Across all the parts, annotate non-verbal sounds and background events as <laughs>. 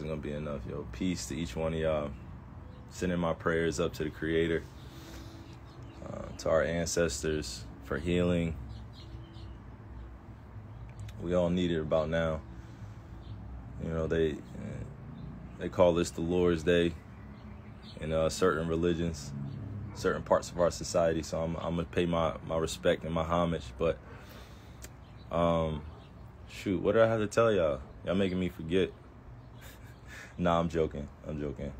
wasn't gonna be enough. Yo, peace to each one of y'all. Sending my prayers up to the Creator, uh, to our ancestors for healing. We all need it about now. You know, they they call this the Lord's Day in uh, certain religions, certain parts of our society. So I'm, I'm gonna pay my, my respect and my homage. But um, shoot, what do I have to tell y'all? Y'all making me forget. Nah, I'm joking. I'm joking.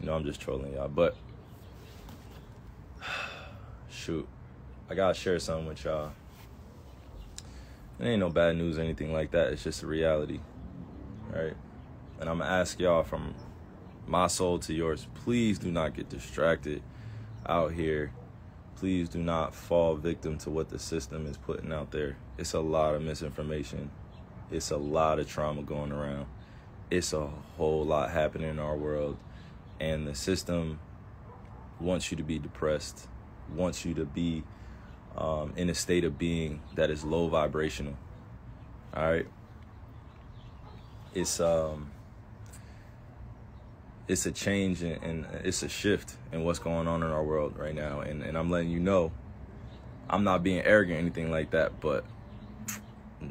You know, I'm just trolling y'all. But <sighs> shoot, I gotta share something with y'all. It ain't no bad news or anything like that. It's just a reality, right? And I'm gonna ask y'all from my soul to yours, please do not get distracted out here. Please do not fall victim to what the system is putting out there. It's a lot of misinformation. It's a lot of trauma going around. It's a whole lot happening in our world. And the system wants you to be depressed, wants you to be um, in a state of being that is low vibrational. All right. It's um it's a change and, it's a shift in what's going on in our world right now. And, and I'm letting you know, I'm not being arrogant or anything like that, but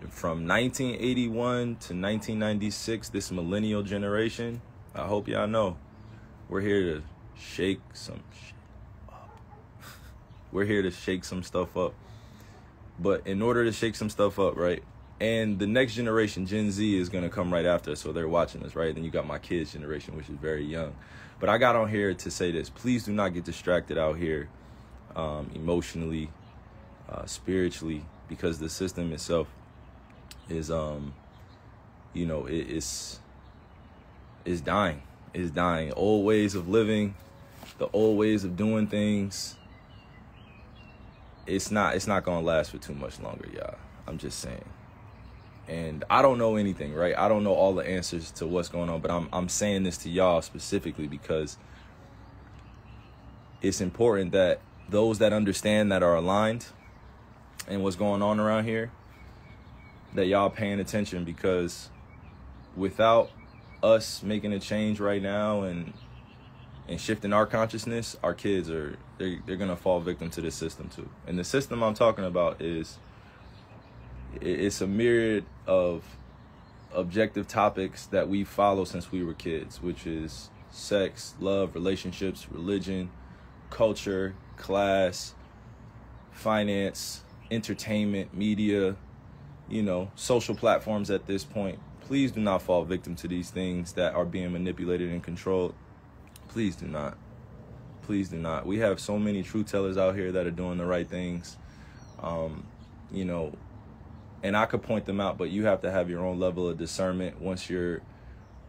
from 1981 to 1996, this millennial generation, I hope y'all know, we're here to shake some shit up. <laughs> we're here to shake some stuff up. But in order to shake some stuff up, right? and the next generation gen z is to come right after so they're watching us right then you got my kids generation which is very young but i got on here to say this please do not get distracted out here um, emotionally uh, spiritually because the system itself is um you know it, it's is dying. Is dying. Old ways of living the old ways of doing things it's not it's not gonna last for too much longer y'all. I'm just saying. And I don't know anything, right? I don't know all the answers to what's going on, but I'm I'm saying this to y'all specifically because it's important that those that understand that are aligned and what's going on around here that y'all paying attention because without us making a change right now and and shifting our consciousness, our kids are they're, they're gonna fall victim to this system too. And the system I'm talking about is it's a myriad of objective topics that we follow since we were kids, which is sex, love, relationships, religion, culture, class, finance, entertainment, media, you know, social platforms at this point. Please do not fall victim to these things that are being manipulated and controlled. Please do not. Please do not. We have so many truth tellers out here that are doing the right things. Um, you know, and I could point them out, but you have to have your own level of discernment once you're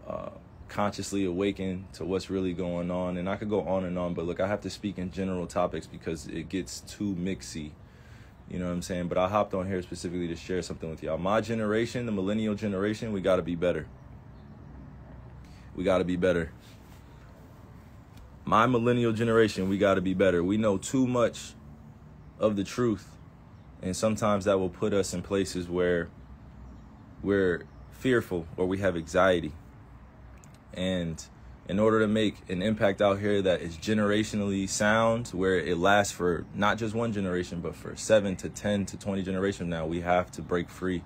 uh, consciously awakened to what's really going on. And I could go on and on, but look, I have to speak in general topics because it gets too mixy. You know what I'm saying? But I hopped on here specifically to share something with y'all. My generation, the millennial generation, we got to be better. We got to be better. My millennial generation, we got to be better. We know too much of the truth and sometimes that will put us in places where we're fearful or we have anxiety. And in order to make an impact out here that is generationally sound, where it lasts for not just one generation, but for seven to 10 to 20 generations now, we have to break free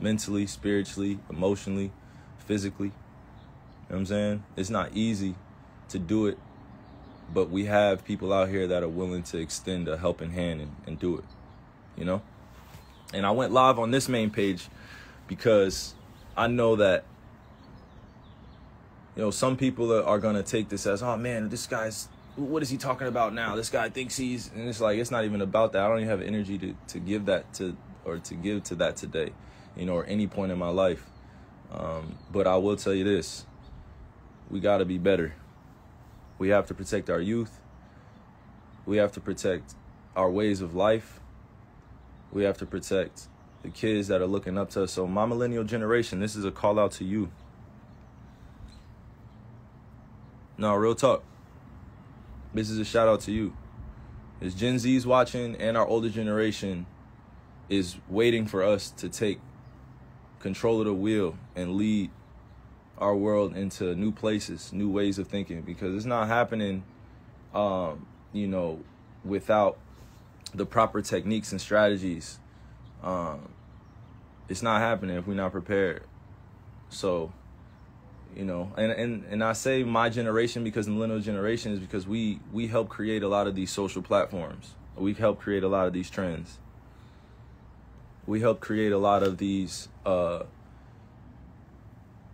mentally, spiritually, emotionally, physically. You know what I'm saying? It's not easy to do it, but we have people out here that are willing to extend a helping hand and, and do it you know? And I went live on this main page because I know that you know some people are going to take this as oh man this guy's what is he talking about now? This guy thinks he's and it's like it's not even about that. I don't even have energy to, to give that to or to give to that today you know or any point in my life. Um, but i will tell you this. We got to be better. We have to protect our youth. We have to protect our ways of life. We have to protect the kids that are looking up to us. So, my millennial generation, this is a call out to you. No, real talk. This is a shout out to you. As Gen Z's watching and our older generation is waiting for us to take control of the wheel and lead our world into new places, new ways of thinking because it's not happening um, you know, without the proper techniques and strategies. Um, it's not happening if we're not prepared. So, you know, and, and, and I say my generation because the millennial generation is because we, we help create a lot of these social platforms. We've helped create a lot of these trends. We help create a lot of these, uh,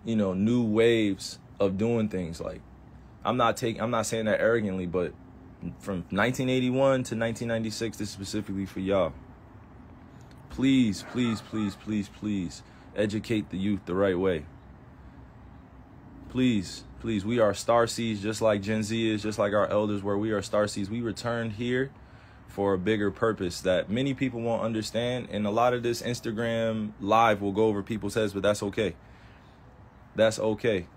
you know, new waves of doing things. Like, I'm not taking, I'm not saying that arrogantly, but from 1981 to 1996, this is specifically for y'all please, please, please, please, please educate the youth the right way. Please, please, we are star seeds just like Gen Z is, just like our elders where We are star seeds. We returned here for a bigger purpose that many people won't understand. And a lot of this Instagram live will go over people's heads, but that's okay. That's okay.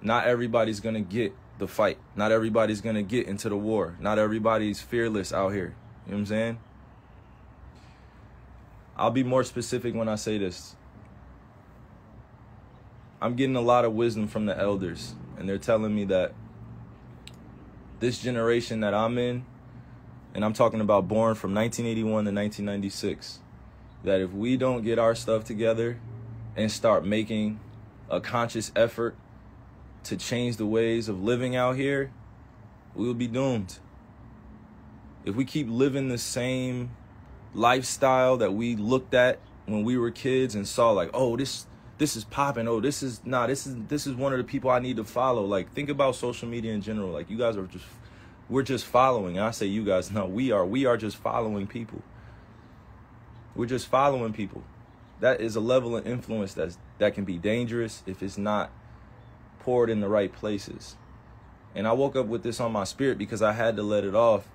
Not everybody's going to get the fight. Not everybody's going to get into the war. Not everybody's fearless out here. You know what I'm saying? I'll be more specific when I say this. I'm getting a lot of wisdom from the elders, and they're telling me that this generation that I'm in, and I'm talking about born from 1981 to 1996, that if we don't get our stuff together and start making a conscious effort to change the ways of living out here, we will be doomed. If we keep living the same lifestyle that we looked at when we were kids and saw like, oh, this this is popping. Oh, this is nah, this is this is one of the people I need to follow. Like think about social media in general. Like you guys are just we're just following. And I say you guys, <laughs> no, we are. We are just following people. We're just following people. That is a level of influence that's that can be dangerous if it's not poured in the right places. And I woke up with this on my spirit because I had to let it off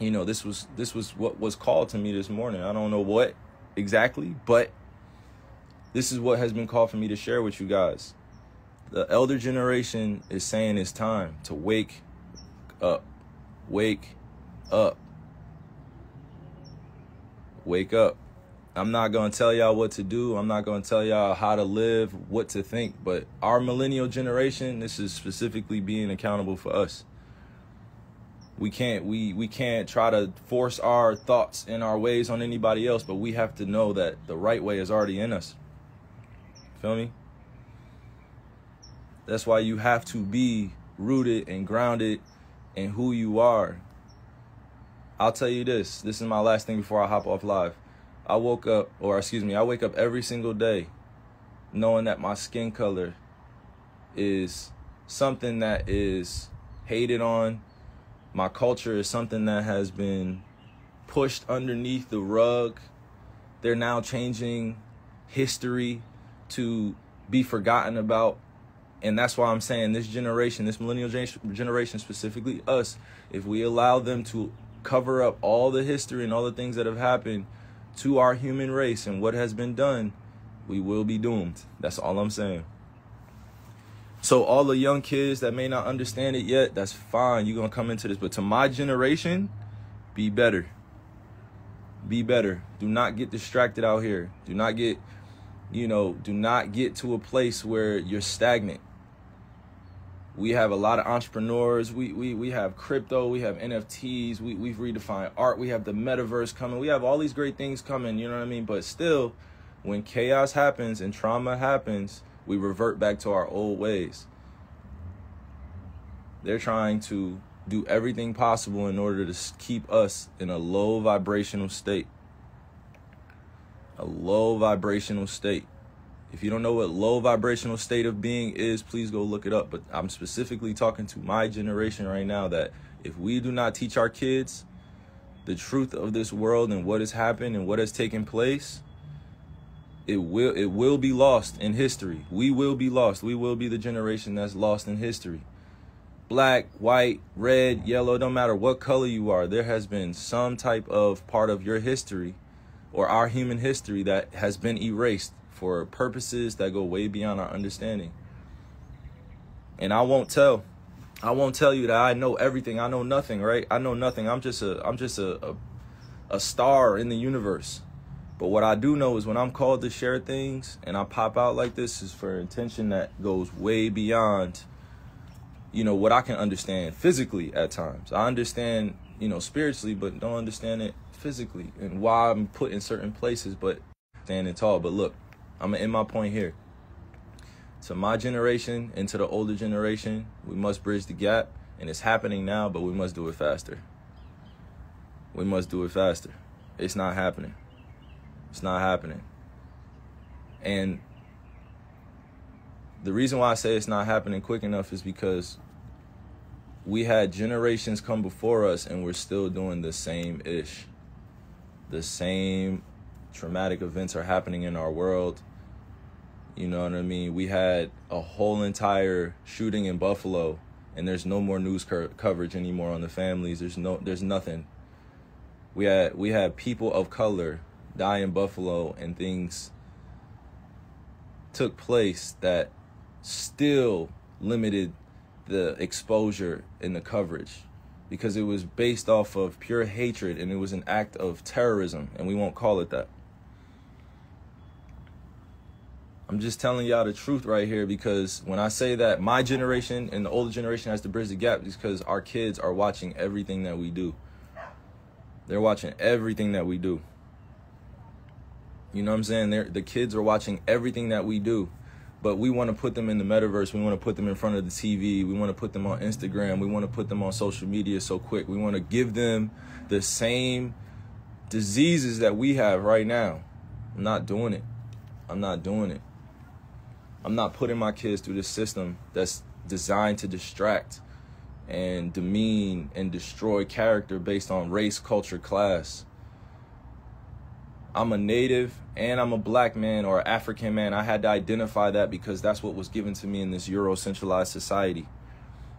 you know this was this was what was called to me this morning i don't know what exactly but this is what has been called for me to share with you guys. The elder generation is saying it's time to wake up. Wake up. Wake up. I'm not going to tell y'all what to do. I'm not going to tell y'all how to live what to think but our millennial generation this is specifically being accountable for us. We can't we we can't try to force our thoughts and our ways on anybody else but we have to know that the right way is already in us feel me? That's why you have to be rooted and grounded in who you are. I'll tell you this. This is my last thing before i hop off live. I woke up or excuse me i wake up every single day knowing that my skin color is something that is hated on. My culture is something that has been pushed underneath the rug. They're now changing history to be forgotten about. And that's why I'm saying this generation, this millennial generation, specifically us, if we allow them to cover up all the history and all the things that have happened to our human race and what has been done, we will be doomed. That's all I'm saying. So all the young kids that may not understand it yet, that's fine. You're gonna come into this. But to my generation, be better. Be better. Do not get distracted out here. Do not get, you know, do not get to a place where you're stagnant. We have a lot of entrepreneurs. We we we have crypto, we have NFTs, we, we've redefined art, we have the metaverse coming, we have all these great things coming, you know what I mean? But still, when chaos happens and trauma happens, we revert back to our old ways. They're trying to do everything possible in order to keep us in a low vibrational state. A low vibrational state. If you don't know what low vibrational state of being is, please go look it up. But I'm specifically talking to my generation right now that if we do not teach our kids the truth of this world and what has happened and what has taken place, it will it will be lost in history. We will be lost. We will be the generation that's lost in history. Black, white, red, yellow, don't matter what color you are, there has been some type of part of your history or our human history that has been erased for purposes that go way beyond our understanding. And I won't tell I won't tell you that I know everything. I know nothing, right? I know nothing. I'm just a I'm just a, a, a star in the universe But what I do know is when I'm called to share things and I pop out like this is for intention that goes way beyond you know what I can understand physically at times. I understand, you know, spiritually, but don't understand it physically and why I'm put in certain places, but standing tall. But look, I'm gonna end my point here. To my generation and to the older generation, we must bridge the gap, and it's happening now, but we must do it faster. We must do it faster. It's not happening. It's not happening. And the reason why I say it's not happening quick enough is because we had generations come before us and we're still doing the same ish. The same traumatic events are happening in our world. You know what I mean? We had a whole entire shooting in Buffalo and there's no more news co- coverage anymore on the families. There's no there's nothing. We had we had people of color die in Buffalo and things took place that still limited the exposure and the coverage because it was based off of pure hatred and it was an act of terrorism and we won't call it that. I'm just telling y'all the truth right here because when I say that my generation and the older generation has to bridge the gap is because our kids are watching everything that we do. They're watching everything that we do. You know what I'm saying? They're, the kids are watching everything that we do but we want to put them in the metaverse. We want to put them in front of the TV. We want to put them on Instagram. We want to put them on social media so quick. We want to give them the same diseases that we have right now. I'm not doing it. I'm not doing it. I'm not putting my kids through this system that's designed to distract and demean and destroy character based on race, culture, class. I'm a native and I'm a black man or African man. I had to identify that because that's what was given to me in this Euro-centralized society.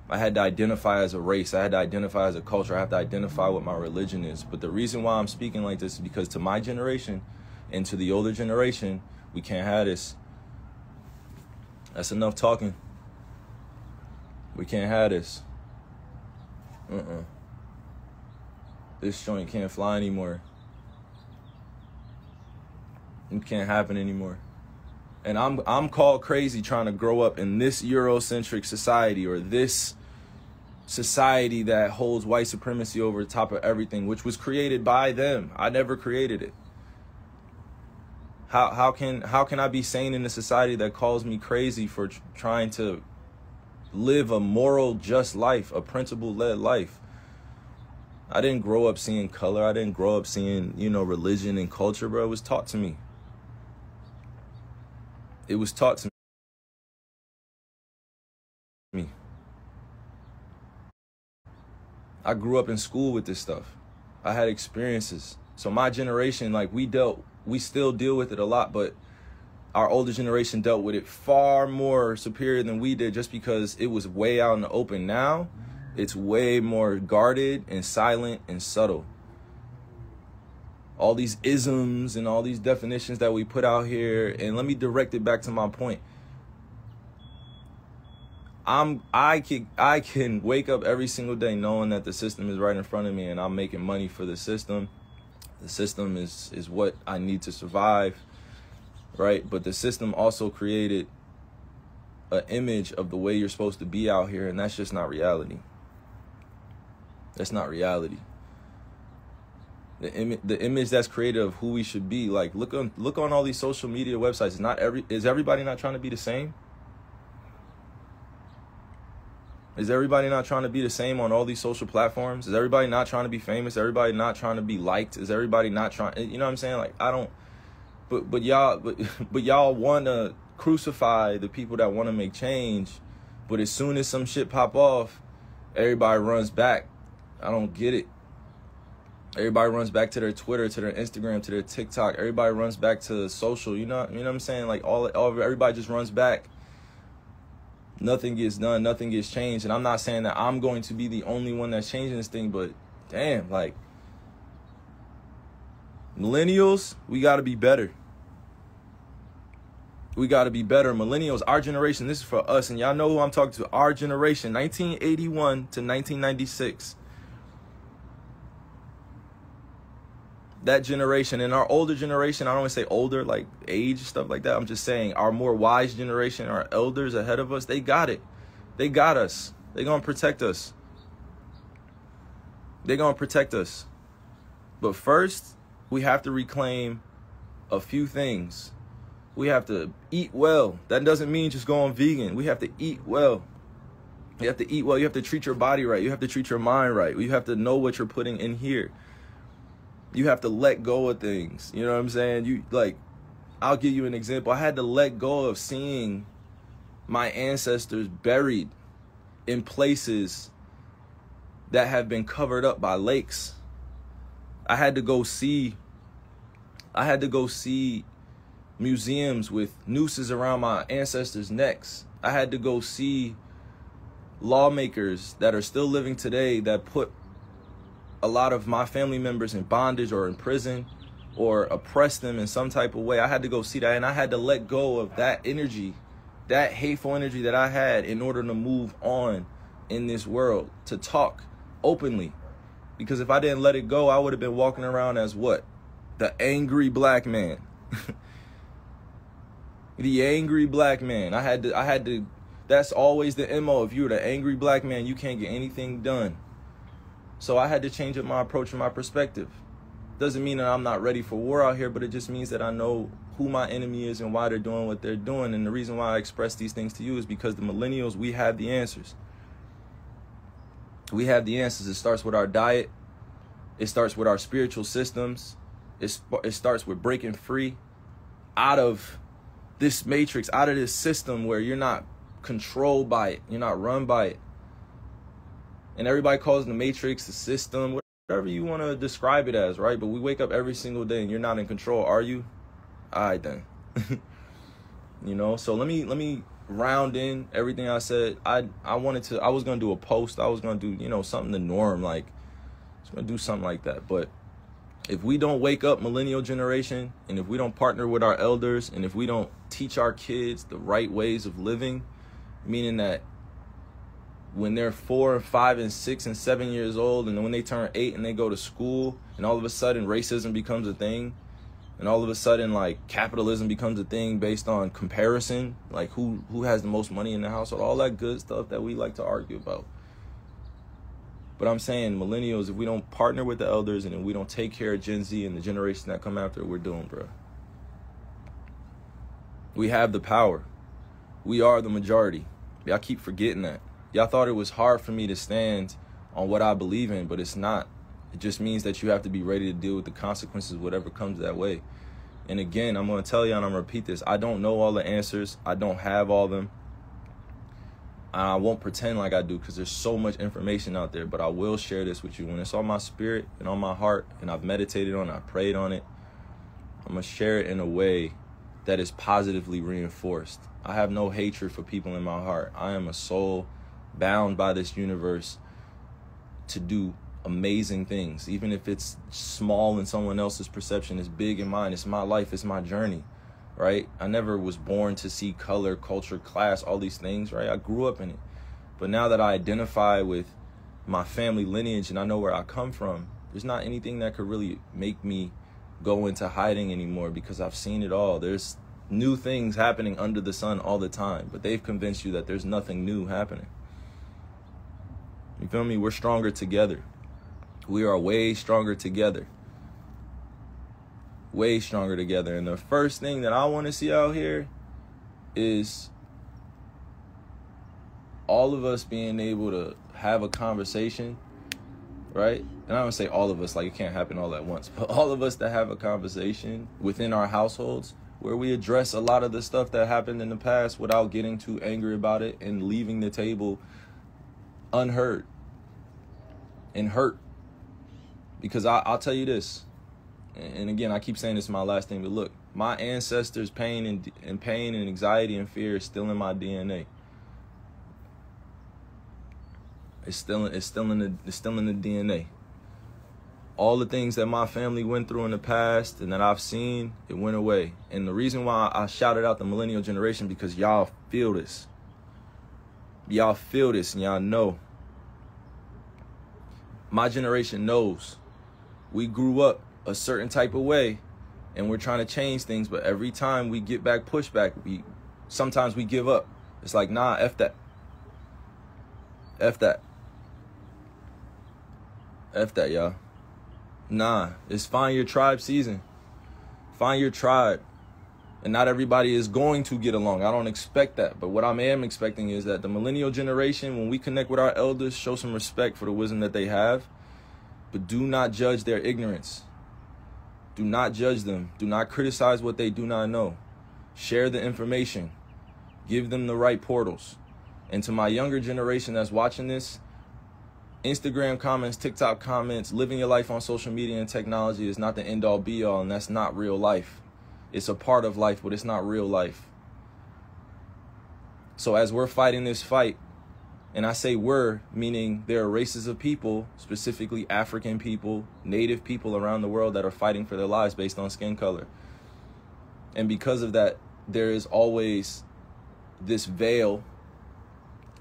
I had to identify as a race. I had to identify as a culture. I have to identify what my religion is. But the reason why I'm speaking like this is because to my generation and to the older generation, we can't have this. That's enough talking. We can't have this. Uh-uh. This joint can't fly anymore. It can't happen anymore. And I'm I'm called crazy trying to grow up in this Eurocentric society or this society that holds white supremacy over top of everything, which was created by them. I never created it. How how can how can I be sane in a society that calls me crazy for tr- trying to live a moral, just life, a principle led life? I didn't grow up seeing color. I didn't grow up seeing, you know, religion and culture, bro. It was taught to me. It was taught to me. I grew up in school with this stuff. I had experiences. So my generation, like we dealt, we still deal with it a lot, but our older generation dealt with it far more superior than we did just because it was way out in the open. Now, it's way more guarded and silent and subtle all these isms and all these definitions that we put out here and let me direct it back to my point. I'm i can i can wake up every single day knowing that the system is right in front of me and i'm making money for the system. The system is is what i need to survive right? But the system also created an image of the way you're supposed to be out here and that's just not reality. That's not reality the image the image that's created of who we should be. Like look on look on all these social media websites. Is not every is everybody not trying to be the same? Is everybody not trying to be the same on all these social platforms? Is everybody not trying to be famous? Everybody not trying to be liked? Is everybody not trying you know what i'm saying? Like i don't but but y'all but <laughs> but y'all want to crucify the people that want to make change but as soon as some shit pop off everybody runs back. I don't get it Everybody runs back to their Twitter, to their Instagram, to their TikTok. Everybody runs back to social. You know, you know what I'm saying? Like all, all everybody just runs back. Nothing gets done. Nothing gets changed. And I'm not saying that I'm going to be the only one that's changing this thing, but damn, like millennials, we got to be better. We got to be better. Millennials, our generation, this is for us. And y'all know who I'm talking to. Our generation, 1981 to 1996 that generation and our older generation, I don't want to say older, like age, stuff like that. I'm just saying our more wise generation, our elders ahead of us, they got it. They got us. They're going to protect us. They're going to protect us. But first, we have to reclaim a few things. We have to eat well. That doesn't mean just going vegan. We have to eat well. You have to eat well. You have to treat your body right. You have to treat your mind right. You have to know what you're putting in here. You have to let go of things. You know what I'm saying? You like I'll give you an example. I had to let go of seeing my ancestors buried in places that have been covered up by lakes. I had to go see I had to go see museums with nooses around my ancestors' necks. I had to go see lawmakers that are still living today that put a lot of my family members in bondage or in prison or oppressed them in some type of way. I had to go see that and I had to let go of that energy, that hateful energy that I had in order to move on in this world, to talk openly. Because if I didn't let it go, I would have been walking around as what? The angry black man. <laughs> the angry black man. I had to I had to that's always the MO. If you're the angry black man, you can't get anything done. So I had to change up my approach and my perspective. Doesn't mean that I'm not ready for war out here, but it just means that I know who my enemy is and why they're doing what they're doing. And the reason why I express these things to you is because the millennials, we have the answers. We have the answers. It starts with our diet. It starts with our spiritual systems. It, it starts with breaking free out of this matrix, out of this system where you're not controlled by it. You're not run by it. And everybody calls the matrix, the system, whatever you want to describe it as, right? But we wake up every single day and you're not in control, are you? All right then. <laughs> you know, so let me let me round in everything I said. I I wanted to I was gonna do a post. I was gonna do, you know, something the norm, like I was gonna do something like that. But if we don't wake up millennial generation and if we don't partner with our elders and if we don't teach our kids the right ways of living meaning that when they're four and five and six and seven years old and when they turn eight and they go to school and all of a sudden racism becomes a thing and all of a sudden like capitalism becomes a thing based on comparison like who who has the most money in the household all that good stuff that we like to argue about. But i'm saying millennials if we don't partner with the elders and if we don't take care of gen z and the generation that come after we're doomed bro we have the power. We are the majority. Y'all keep forgetting that. Y'all thought it was hard for me to stand on what I believe in, but it's not. It just means that you have to be ready to deal with the consequences, whatever comes that way. And again, I'm going to tell you and I'm going to repeat this. I don't know all the answers, I don't have all them. I won't pretend like I do because there's so much information out there, but I will share this with you. When it's on my spirit and on my heart, and I've meditated on it, I prayed on it, I'm going to share it in a way that is positively reinforced. I have no hatred for people in my heart. I am a soul bound by this universe to do amazing things, even if it's small in someone else's perception, it's big in mine. It's my life, it's my journey, right? I never was born to see color, culture, class, all these things, right? I grew up in it. But now that I identify with my family lineage and I know where I come from, there's not anything that could really make me go into hiding anymore because I've seen it all. There's new things happening under the sun all the time, but they've convinced you that there's nothing new happening. You feel me? We're stronger together. We are way stronger together. Way stronger together. And the first thing that I want to see out here is all of us being able to have a conversation, right? And I don't say all of us, like it can't happen all at once, <laughs> but all of us to have a conversation within our households where we address a lot of the stuff that happened in the past without getting too angry about it and leaving the table unheard and hurt. Because I, will tell you this, and again, I keep saying this is my last thing, but look, my ancestors' pain and, and pain and anxiety and fear is still in my DNA. It's still it's still in the it's still in the DNA all the things that my family went through in the past and that I've seen, it went away. And the reason why I shouted out the millennial generation because y'all feel this. Y'all feel this and y'all know. My generation knows. We grew up a certain type of way and we're trying to change things, but every time we get back pushback, we sometimes we give up. It's like, nah, F that. F that. F that, y'all. Nah, it's find your tribe season. Find your tribe. And not everybody is going to get along. I don't expect that. But what I am expecting is that the millennial generation, when we connect with our elders, show some respect for the wisdom that they have, but do not judge their ignorance. Do not judge them. Do not criticize what they do not know. Share the information. Give them the right portals. And to my younger generation that's watching this, Instagram comments, TikTok comments, living your life on social media and technology is not the end all be all, and that's not real life. It's a part of life, but it's not real life. So as we're fighting this fight, and I say we're, meaning there are races of people, specifically African people, native people around the world that are fighting for their lives based on skin color. And because of that, there is always this veil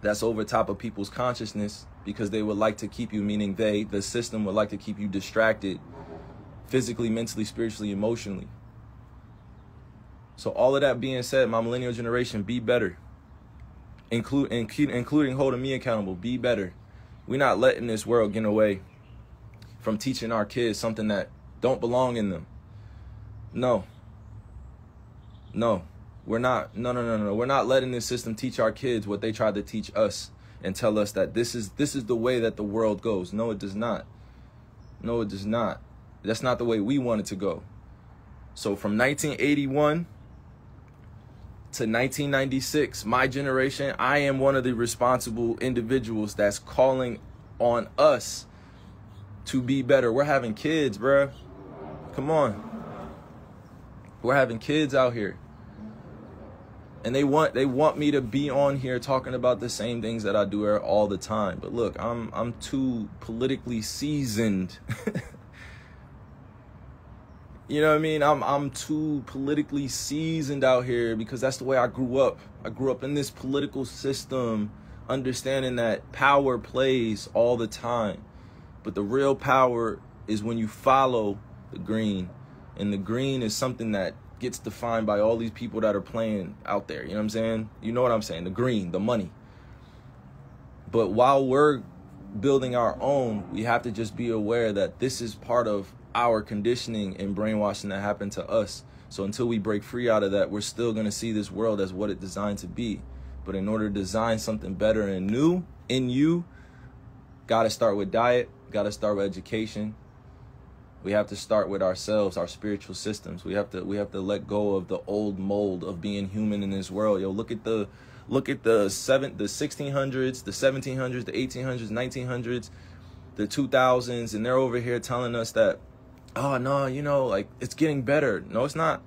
that's over top of people's consciousness because they would like to keep you, meaning they, the system, would like to keep you distracted physically, mentally, spiritually, emotionally. So, all of that being said, my millennial generation, be better include, including holding me accountable. Be better. We're not letting this world get away from teaching our kids something that don't belong in them. No. No. We're not no no no no. We're not letting this system teach our kids what they tried to teach us and tell us that this is this is the way that the world goes. No, it does not. No, it does not. That's not the way we want it to go. So from 1981 to 1996, my generation, I am one of the responsible individuals that's calling on us to be better. We're having kids, bruh. Come on. We're having kids out here. And they want they want me to be on here talking about the same things that I do all the time. But look, I'm I'm too politically seasoned <laughs> You know what I mean? I'm I'm too politically seasoned out here because that's the way I grew up. I grew up in this political system, understanding that power plays all the time. But the real power is when you follow the green. And the green is something that gets defined by all these people that are playing out there. You know what I'm saying? You know what I'm saying? The green, the money. But while we're building our own, we have to just be aware that this is part of our conditioning and brainwashing that happened to us. So until we break free out of that, we're still going to see this world as what it designed to be. But in order to design something better and new in you, got to start with diet, got to start with education. We have to start with ourselves, our spiritual systems. We have to we have to let go of the old mold of being human in this world. Yo, look at the look at the seven the 1600s, the 1700s, the 1800s, 1900s, the 2000s and they're over here telling us that oh no, you know, like it's getting better. No, it's not.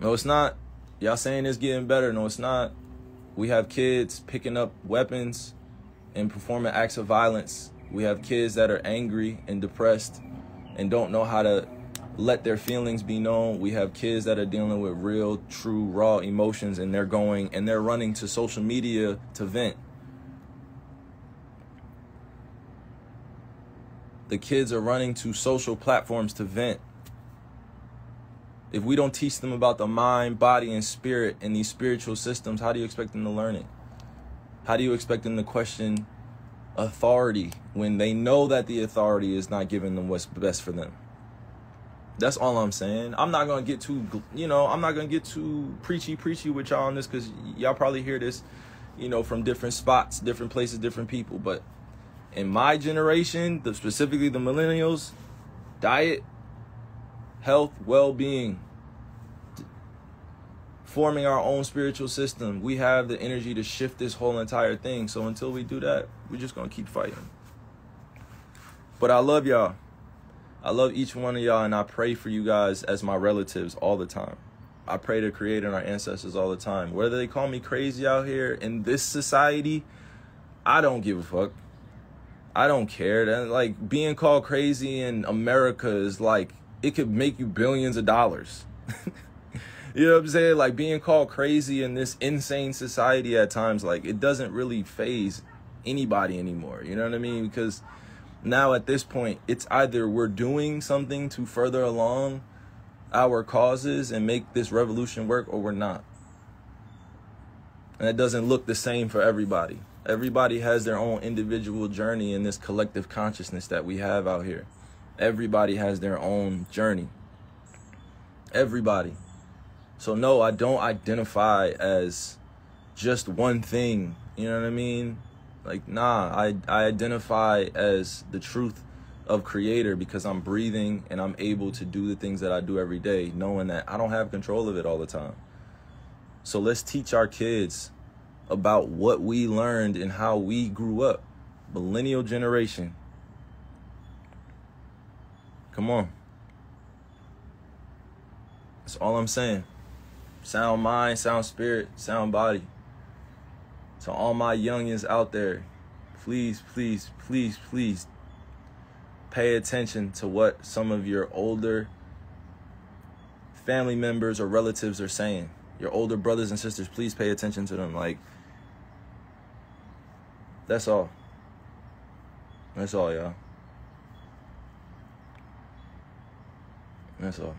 No, it's not. Y'all saying it's getting better. No, it's not. We have kids picking up weapons and performing acts of violence. We have kids that are angry and depressed and don't know how to let their feelings be known. We have kids that are dealing with real, true, raw emotions and they're going and they're running to social media to vent. The kids are running to social platforms to vent. If we don't teach them about the mind, body, and spirit and these spiritual systems, how do you expect them to learn it? How do you expect them to question authority when they know that the authority is not giving them what's best for them? That's all I'm saying. I'm not gonna get too, you know, I'm not gonna get too preachy, preachy with y'all on this because y'all probably hear this, you know, from different spots, different places, different people. But in my generation, the, specifically the millennials, diet, health, well-being, forming our own spiritual system. We have the energy to shift this whole entire thing. So until we do that, we're just going to keep fighting. But I love y'all. I love each one of y'all and I pray for you guys as my relatives all the time. I pray to Creator and our ancestors all the time. Whether they call me crazy out here in this society, I don't give a fuck. I don't care. That like being called crazy in America is like it could make you billions of dollars. <laughs> you know what I'm saying? Like being called crazy in this insane society at times, like it doesn't really phase anybody anymore. You know what I mean? Because now at this point, it's either we're doing something to further along our causes and make this revolution work or we're not. And it doesn't look the same for everybody. Everybody has their own individual journey in this collective consciousness that we have out here. Everybody has their own journey. Everybody. So, no, I don't identify as just one thing. You know what I mean? Like, nah, I, I identify as the truth of creator because I'm breathing and I'm able to do the things that I do every day, knowing that I don't have control of it all the time. So let's teach our kids about what we learned and how we grew up. Millennial generation. Come on. That's all I'm saying. Sound mind, sound spirit, sound body. To all my youngins out there, please, please, please, please pay attention to what some of your older family members or relatives are saying. Your older brothers and sisters, please pay attention to them. Like, that's all. That's all, y'all. That's all.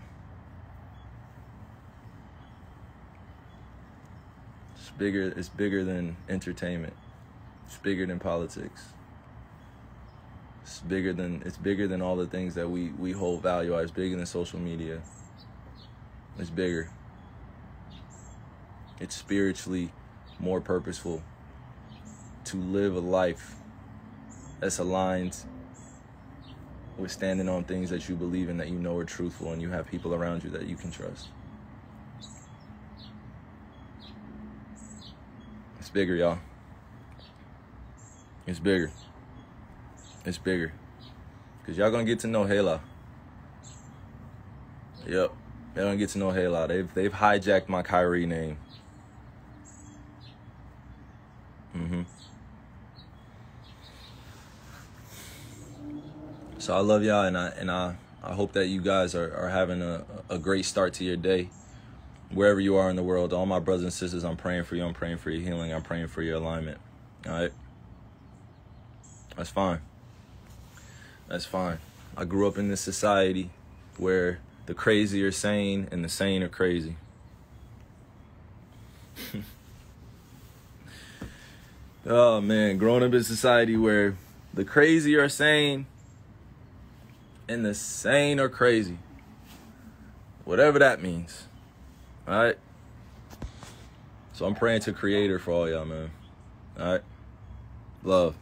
It's bigger it's bigger than entertainment. It's bigger than politics. It's bigger than it's bigger than all the things that we we hold value. It's bigger than social media. It's bigger. It's spiritually more purposeful to live a life that's aligned with standing on things that you believe in that you know are truthful and you have people around you that you can trust. It's bigger, y'all. It's bigger. It's bigger. Cause y'all gonna get to know Halo. Yep. Y'all gonna get to know Halo. They've they've hijacked my Kyrie name. Mm-hmm. So I love y'all, and I and I I hope that you guys are, are having a, a great start to your day, wherever you are in the world. All my brothers and sisters, I'm praying for you. I'm praying for your healing. I'm praying for your alignment. All right, that's fine. That's fine. I grew up in this society where the crazy are sane and the sane are crazy. <laughs> oh man, growing up in society where the crazy are sane and the sane or crazy. Whatever that means. Alright? So I'm praying to Creator for all y'all, man. Alright? Love.